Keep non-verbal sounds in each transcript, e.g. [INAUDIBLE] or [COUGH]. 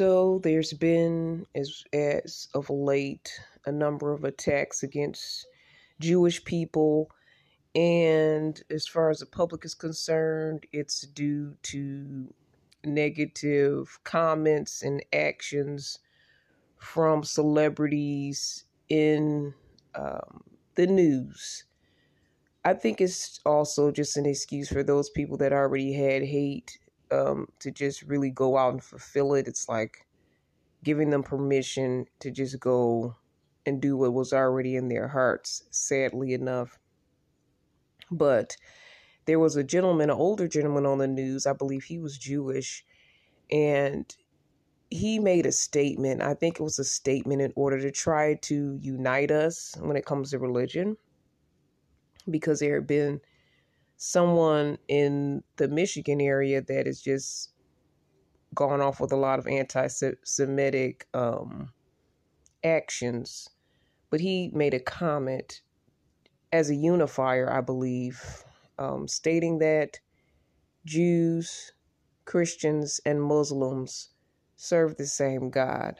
So there's been, as as of late, a number of attacks against Jewish people, and as far as the public is concerned, it's due to negative comments and actions from celebrities in um, the news. I think it's also just an excuse for those people that already had hate um, to just really go out and fulfill it. It's like giving them permission to just go and do what was already in their hearts, sadly enough. But there was a gentleman, an older gentleman on the news, I believe he was Jewish, and he made a statement. I think it was a statement in order to try to unite us when it comes to religion, because there had been someone in the Michigan area that has just gone off with a lot of anti Semitic um, actions. But he made a comment as a unifier, I believe, um, stating that Jews, Christians, and Muslims serve the same God.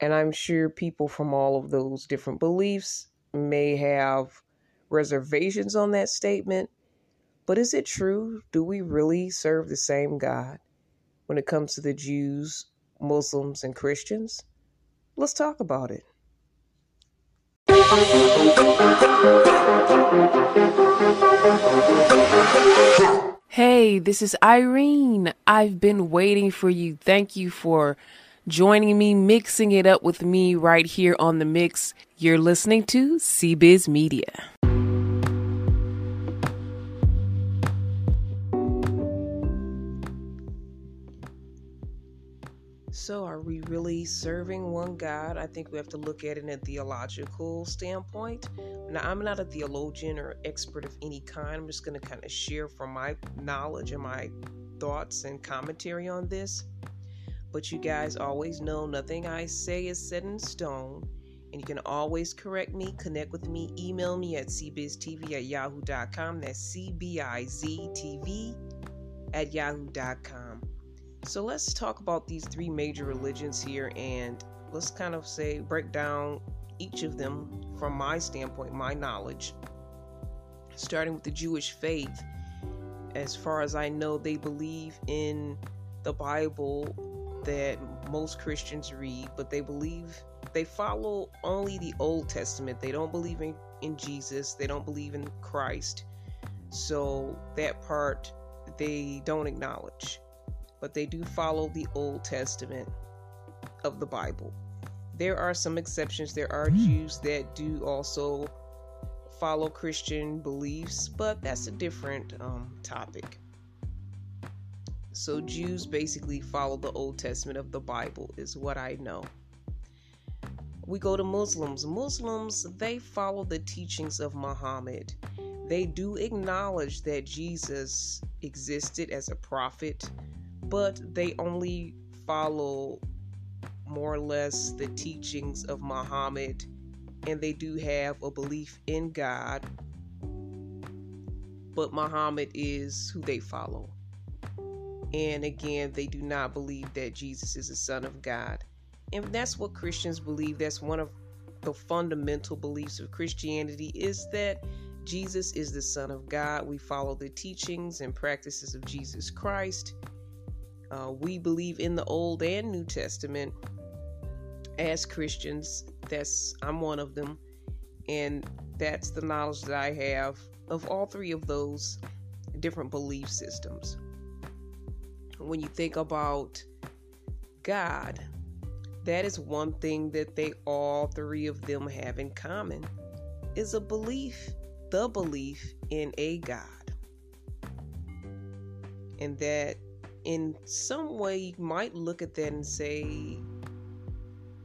And I'm sure people from all of those different beliefs may have reservations on that statement but is it true? Do we really serve the same God when it comes to the Jews, Muslims, and Christians? Let's talk about it. Hey, this is Irene. I've been waiting for you. Thank you for joining me, mixing it up with me right here on the mix. You're listening to CBiz Media. So, are we really serving one God? I think we have to look at it in a theological standpoint. Now, I'm not a theologian or expert of any kind. I'm just going to kind of share from my knowledge and my thoughts and commentary on this. But you guys always know nothing I say is set in stone. And you can always correct me, connect with me, email me at cbiztv at yahoo.com. That's C B I Z T V at yahoo.com. So let's talk about these three major religions here and let's kind of say break down each of them from my standpoint, my knowledge. Starting with the Jewish faith, as far as I know, they believe in the Bible that most Christians read, but they believe they follow only the Old Testament. They don't believe in, in Jesus, they don't believe in Christ. So that part they don't acknowledge but they do follow the Old Testament of the Bible. There are some exceptions. There are Jews that do also follow Christian beliefs, but that's a different um, topic. So, Jews basically follow the Old Testament of the Bible, is what I know. We go to Muslims. Muslims, they follow the teachings of Muhammad. They do acknowledge that Jesus existed as a prophet, but they only follow more or less the teachings of Muhammad and they do have a belief in God. But Muhammad is who they follow. And again, they do not believe that Jesus is the Son of God. And that's what Christians believe. That's one of the fundamental beliefs of Christianity is that Jesus is the Son of God. We follow the teachings and practices of Jesus Christ. Uh, we believe in the Old and New Testament as Christians. That's I'm one of them, and that's the knowledge that I have of all three of those different belief systems. When you think about God, that is one thing that they all three of them have in common is a belief, the belief in a God. And that in some way you might look at that and say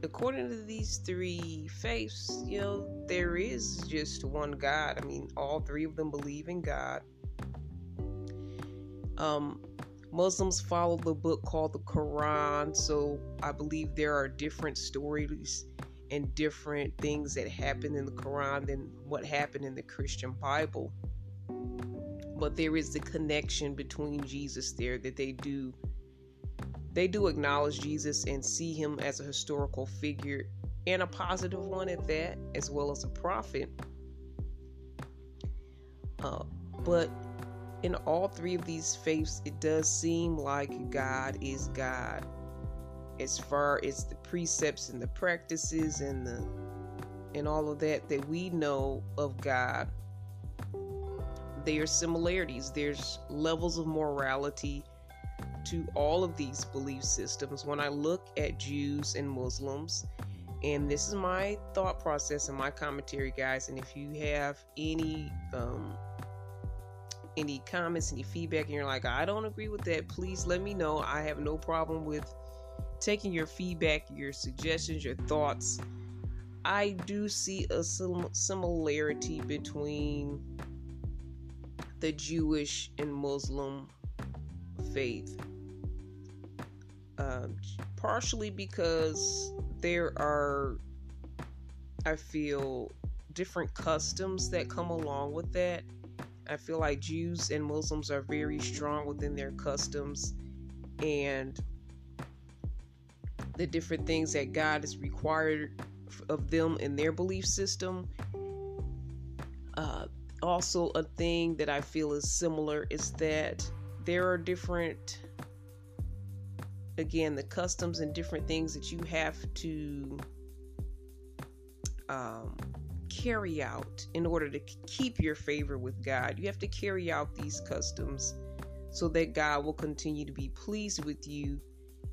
according to these three faiths you know there is just one god i mean all three of them believe in god um muslims follow the book called the quran so i believe there are different stories and different things that happen in the Quran than what happened in the Christian Bible. But there is the connection between Jesus there that they do they do acknowledge Jesus and see him as a historical figure and a positive one at that, as well as a prophet. Uh, but in all three of these faiths, it does seem like God is God as far as the precepts and the practices and the and all of that that we know of God there are similarities. There's levels of morality to all of these belief systems. When I look at Jews and Muslims and this is my thought process and my commentary guys and if you have any um any comments any feedback and you're like I don't agree with that please let me know. I have no problem with taking your feedback, your suggestions, your thoughts. I do see a sim- similarity between the Jewish and Muslim faith. Um, partially because there are, I feel, different customs that come along with that. I feel like Jews and Muslims are very strong within their customs, and the different things that God has required of them in their belief system. Also, a thing that I feel is similar is that there are different, again, the customs and different things that you have to um, carry out in order to keep your favor with God. You have to carry out these customs so that God will continue to be pleased with you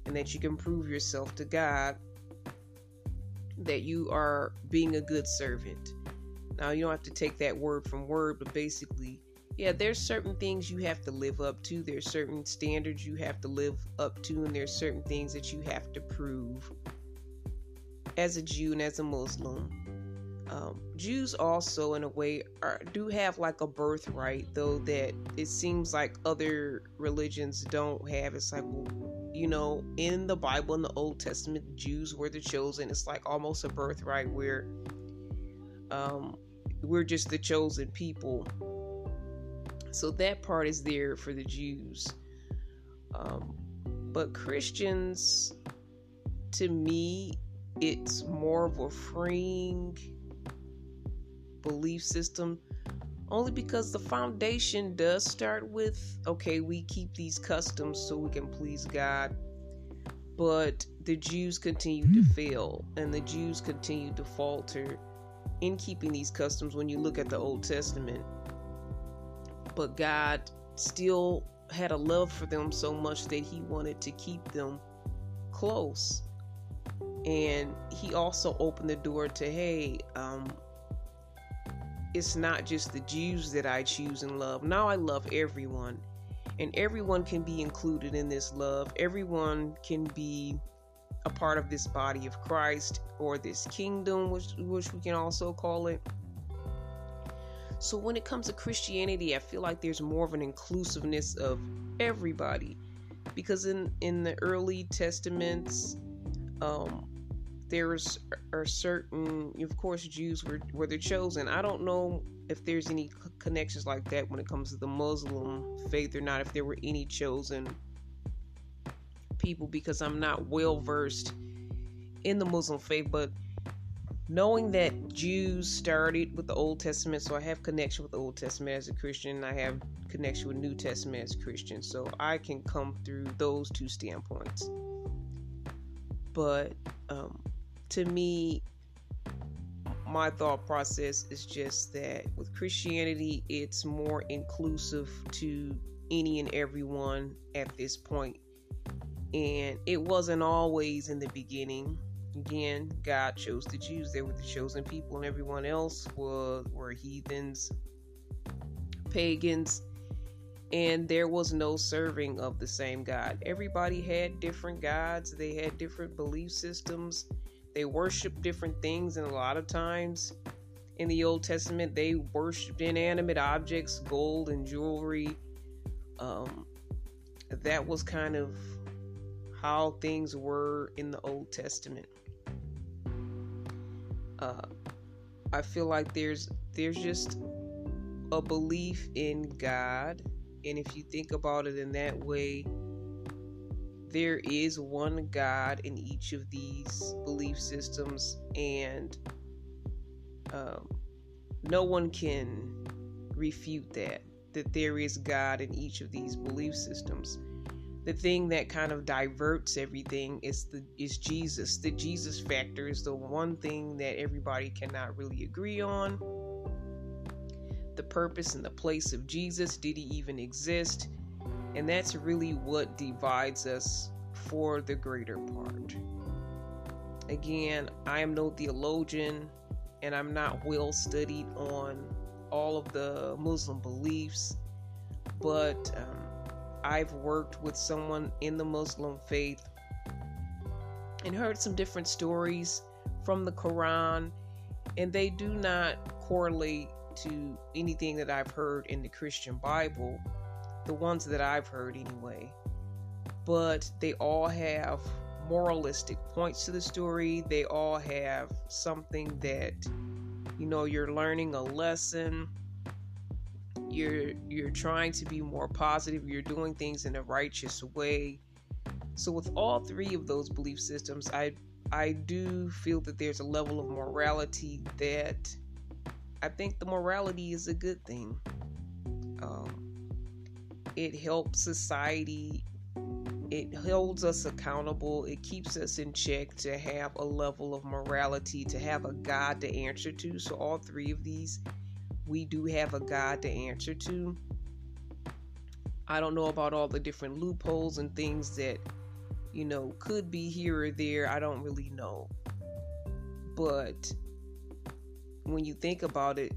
and that you can prove yourself to God that you are being a good servant. Now, you don't have to take that word from word, but basically, yeah, there's certain things you have to live up to. There's certain standards you have to live up to, and there's certain things that you have to prove as a Jew and as a Muslim. Um, Jews also, in a way, are, do have like a birthright, though that it seems like other religions don't have. It's like, well, you know, in the Bible, in the Old Testament, Jews were the chosen. It's like almost a birthright where um, we're just the chosen people. So that part is there for the Jews. Um, but Christians, to me, it's more of a freeing belief system only because the foundation does start with okay, we keep these customs so we can please God. But the Jews continue to fail and the Jews continue to falter in keeping these customs when you look at the Old Testament. But God still had a love for them so much that He wanted to keep them close. And He also opened the door to, hey, um, it's not just the Jews that I choose and love. Now I love everyone. And everyone can be included in this love. Everyone can be a part of this body of Christ or this kingdom, which, which we can also call it. So when it comes to Christianity, I feel like there's more of an inclusiveness of everybody. Because in, in the early testaments, um, there's are certain of course jews were, were the chosen i don't know if there's any connections like that when it comes to the muslim faith or not if there were any chosen people because i'm not well versed in the muslim faith but knowing that jews started with the old testament so i have connection with the old testament as a christian and i have connection with new testament as a christian so i can come through those two standpoints but um, to me, my thought process is just that with Christianity, it's more inclusive to any and everyone at this point. And it wasn't always in the beginning. Again, God chose the Jews, they were the chosen people, and everyone else was were heathens, pagans, and there was no serving of the same God. Everybody had different gods, they had different belief systems they worshiped different things, and a lot of times in the Old Testament, they worshiped inanimate objects, gold and jewelry. Um, that was kind of how things were in the Old Testament. Uh, I feel like there's there's just a belief in God, and if you think about it in that way, there is one God in each of these belief systems, and um, no one can refute that that there is God in each of these belief systems. The thing that kind of diverts everything is the is Jesus. The Jesus factor is the one thing that everybody cannot really agree on. The purpose and the place of Jesus, did he even exist? And that's really what divides us for the greater part. Again, I am no theologian and I'm not well studied on all of the Muslim beliefs, but um, I've worked with someone in the Muslim faith and heard some different stories from the Quran, and they do not correlate to anything that I've heard in the Christian Bible, the ones that I've heard anyway. But they all have moralistic points to the story, they all have something that you know you're learning a lesson you're you're trying to be more positive you're doing things in a righteous way so with all three of those belief systems i i do feel that there's a level of morality that i think the morality is a good thing um, it helps society it holds us accountable. It keeps us in check to have a level of morality, to have a God to answer to. So, all three of these, we do have a God to answer to. I don't know about all the different loopholes and things that, you know, could be here or there. I don't really know. But when you think about it,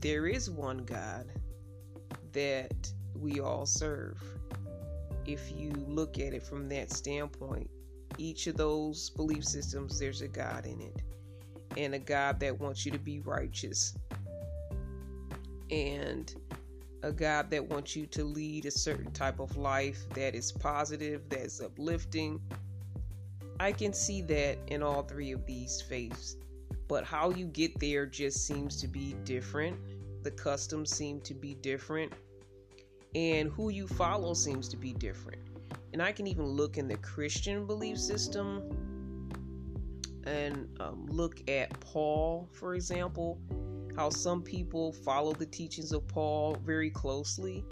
there is one God that we all serve if you look at it from that standpoint. Each of those belief systems, there's a God in it, and a God that wants you to be righteous, and a God that wants you to lead a certain type of life that is positive, that's uplifting. I can see that in all three of these faiths, but how you get there just seems to be different. The customs seem to be different and who you follow seems to be different. And I can even look in the Christian belief system and um, look at Paul, for example, how some people follow the teachings of Paul very closely,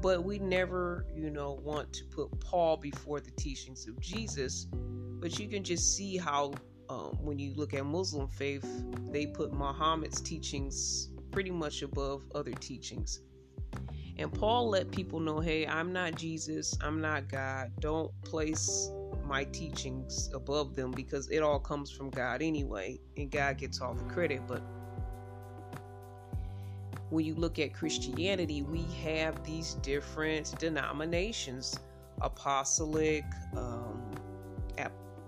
but we never, you know, want to put Paul before the teachings of Jesus. But you can just see how, um, when you look at Muslim faith, they put Muhammad's teachings pretty much above other teachings. And Paul let people know hey, I'm not Jesus, I'm not God. Don't place my teachings above them because it all comes from God anyway, and God gets all the credit. But when you look at Christianity, we have these different denominations apostolic, um,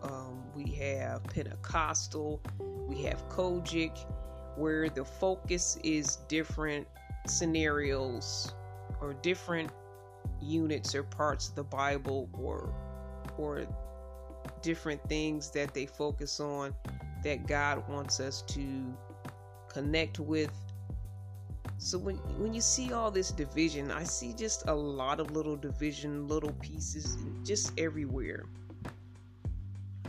um, we have Pentecostal, we have COGIC, where the focus is different scenarios or different units or parts of the Bible or or different things that they focus on that God wants us to connect with. So when when you see all this division, I see just a lot of little division, little pieces just everywhere.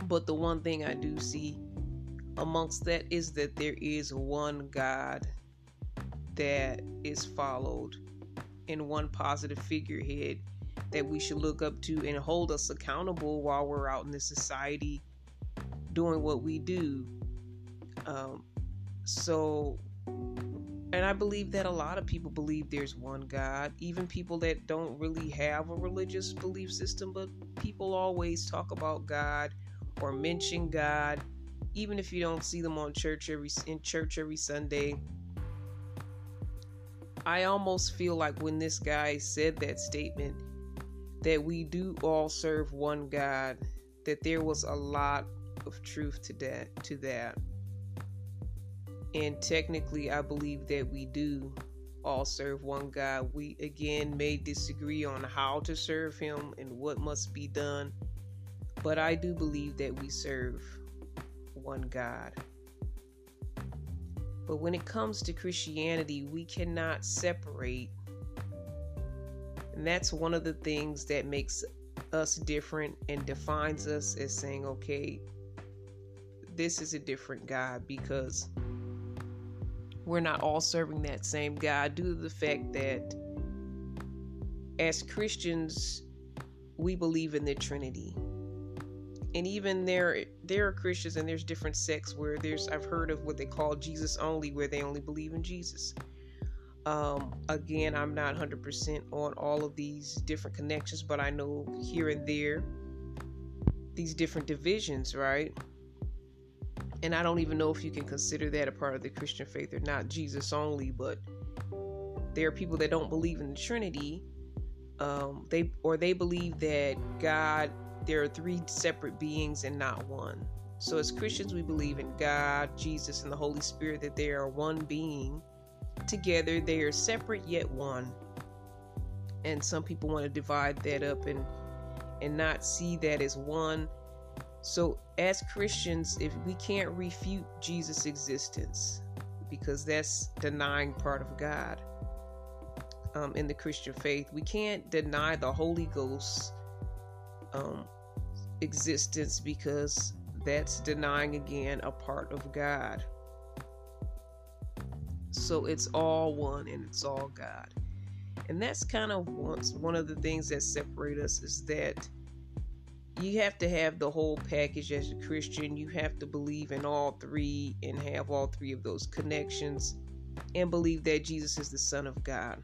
But the one thing I do see amongst that is that there is one God that is followed and one positive figurehead that we should look up to and hold us accountable while we're out in the society doing what we do. Um, so, and I believe that a lot of people believe there's one God, even people that don't really have a religious belief system, but people always talk about God or mention God, even if you don't see them on church every in church every Sunday I almost feel like when this guy said that statement that we do all serve one God, that there was a lot of truth to that to that. And technically I believe that we do all serve one God. We again may disagree on how to serve him and what must be done, but I do believe that we serve one God. But when it comes to Christianity, we cannot separate. And that's one of the things that makes us different and defines us as saying, okay, this is a different God because we're not all serving that same God due to the fact that as Christians, we believe in the Trinity. And even there there are Christians and there's different sects where there's I've heard of what they call Jesus only, where they only believe in Jesus. Um, again, I'm not 100% on all of these different connections, but I know here and there these different divisions, right? And I don't even know if you can consider that a part of the Christian faith or not, Jesus only, but there are people that don't believe in the Trinity. Um, they or they believe that God, there are three separate beings and not one. So as Christians, we believe in God, Jesus, and the Holy Spirit that they are one being together. They are separate yet one. And some people want to divide that up and and not see that as one. So as Christians, if we can't refute Jesus' existence, because that's denying part of God um, in the Christian faith, we can't deny the Holy Ghost um, existence because that's denying again a part of God. So it's all one and it's all God. And that's kind of one of the things that separate us is that you have to have the whole package as a Christian. You have to believe in all three and have all three of those connections and believe that Jesus is the Son of God.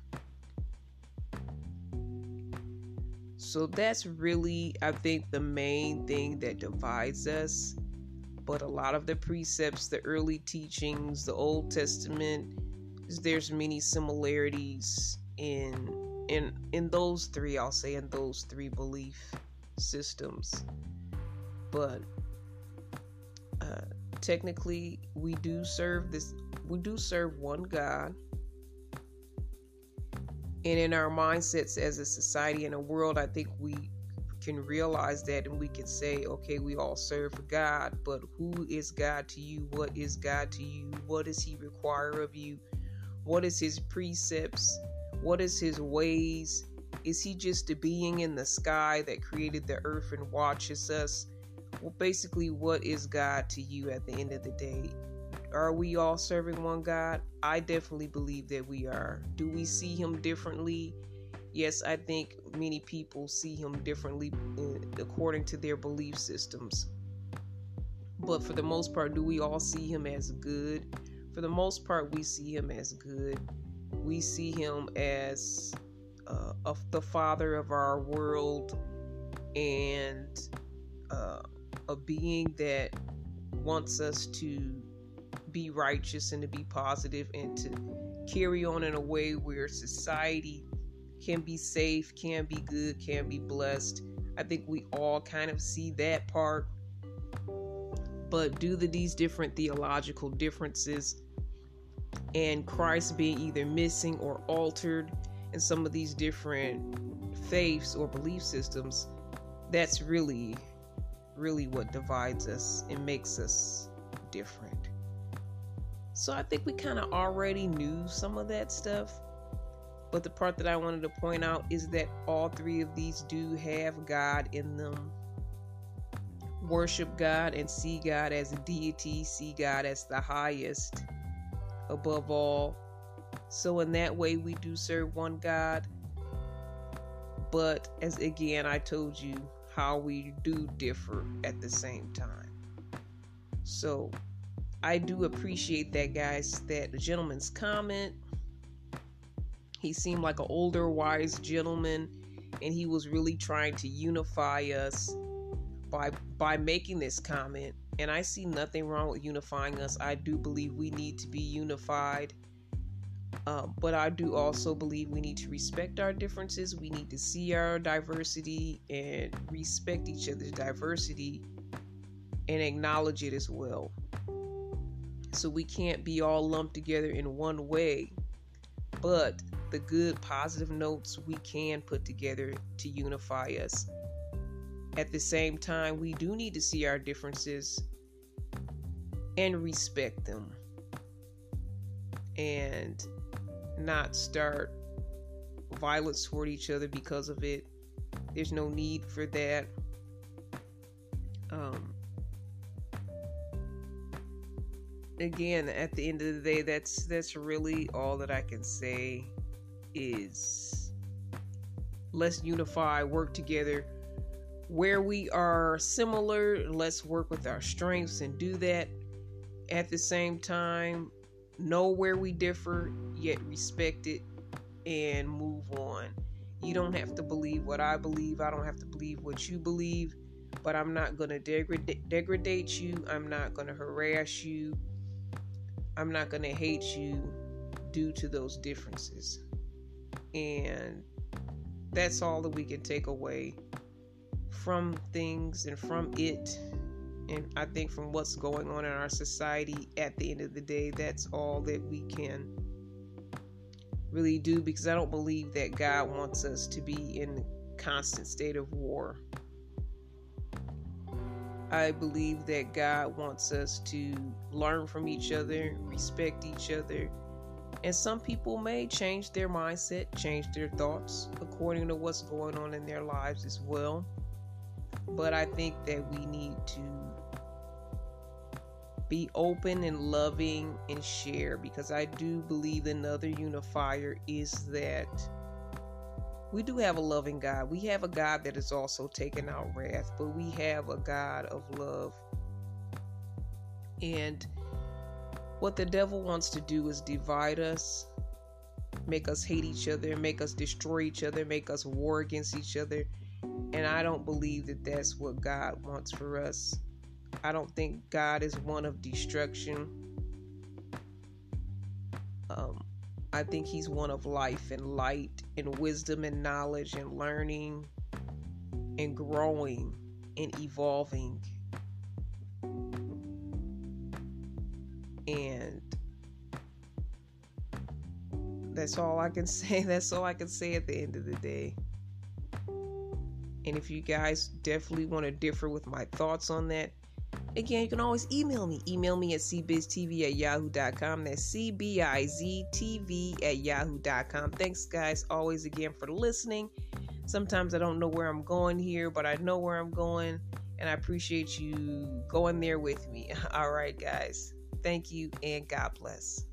So that's really, I think, the main thing that divides us. But a lot of the precepts, the early teachings, the Old Testament, there's many similarities in in in those three. I'll say in those three belief systems. But uh, technically, we do serve this. We do serve one God. And in our mindsets as a society and a world, I think we can realize that and we can say, okay, we all serve God, but who is God to you? What is God to you? What does He require of you? What is His precepts? What is His ways? Is he just a being in the sky that created the earth and watches us? Well, basically, what is God to you at the end of the day? Are we all serving one God? I definitely believe that we are. Do we see him differently? Yes, I think many people see him differently uh, according to their belief systems. But for the most part, do we all see him as good? For the most part, we see him as good. We see him as uh, of the father of our world and uh, a being that wants us to be righteous and to be positive and to carry on in a way where society can be safe, can be good, can be blessed. I think we all kind of see that part. But due to these different theological differences and Christ being either missing or altered, in some of these different faiths or belief systems, that's really, really what divides us and makes us different. So I think we kind of already knew some of that stuff. But the part that I wanted to point out is that all three of these do have God in them. Worship God and see God as a deity, see God as the highest above all, so, in that way, we do serve one God. But as again, I told you how we do differ at the same time. So, I do appreciate that, guys, that gentleman's comment. He seemed like an older, wise gentleman, and he was really trying to unify us by by making this comment. And I see nothing wrong with unifying us. I do believe we need to be unified um, but I do also believe we need to respect our differences. We need to see our diversity and respect each other's diversity and acknowledge it as well. So we can't be all lumped together in one way, but the good positive notes we can put together to unify us. At the same time, we do need to see our differences and respect them and not start violence toward each other because of it. There's no need for that. Um, again, at the end of the day, that's that's really all that I can say is let's unify, work together. Where we are similar, let's work with our strengths and do that. At the same time, know where we differ, yet respect it and move on. You don't have to believe what I believe. I don't have to believe what you believe. But I'm not going to degrade, degrade you. I'm not going to harass you. I'm not going to hate you due to those differences. And that's all that we can take away from things and from it. And I think from what's going on in our society at the end of the day, that's all that we can really do because I don't believe that God wants us to be in constant state of war. I believe that God wants us to learn from each other, respect each other. And some people may change their mindset, change their thoughts according to what's going on in their lives as well. But I think that we need to be open and loving and share because I do believe another unifier is that we do have a loving God. We have a God that is also taking out wrath, but we have a God of love. And what the devil wants to do is divide us, make us hate each other, make us destroy each other, make us war against each other. And I don't believe that that's what God wants for us. I don't think God is one of destruction. Um, I think He's one of life and light and wisdom and knowledge and learning and growing and evolving. And that's all I can [LAUGHS] say. That's all I can say at the end of the day. And if you guys definitely want to differ with my thoughts on that, Again, you can always email me. Email me at cbiztv at yahoo.com. That's C-B-I-Z-T-V at yahoo.com. Thanks, guys, always again for listening. Sometimes I don't know where I'm going here, but I know where I'm going, and I appreciate you going there with me. [LAUGHS] All right, guys. Thank you, and God bless.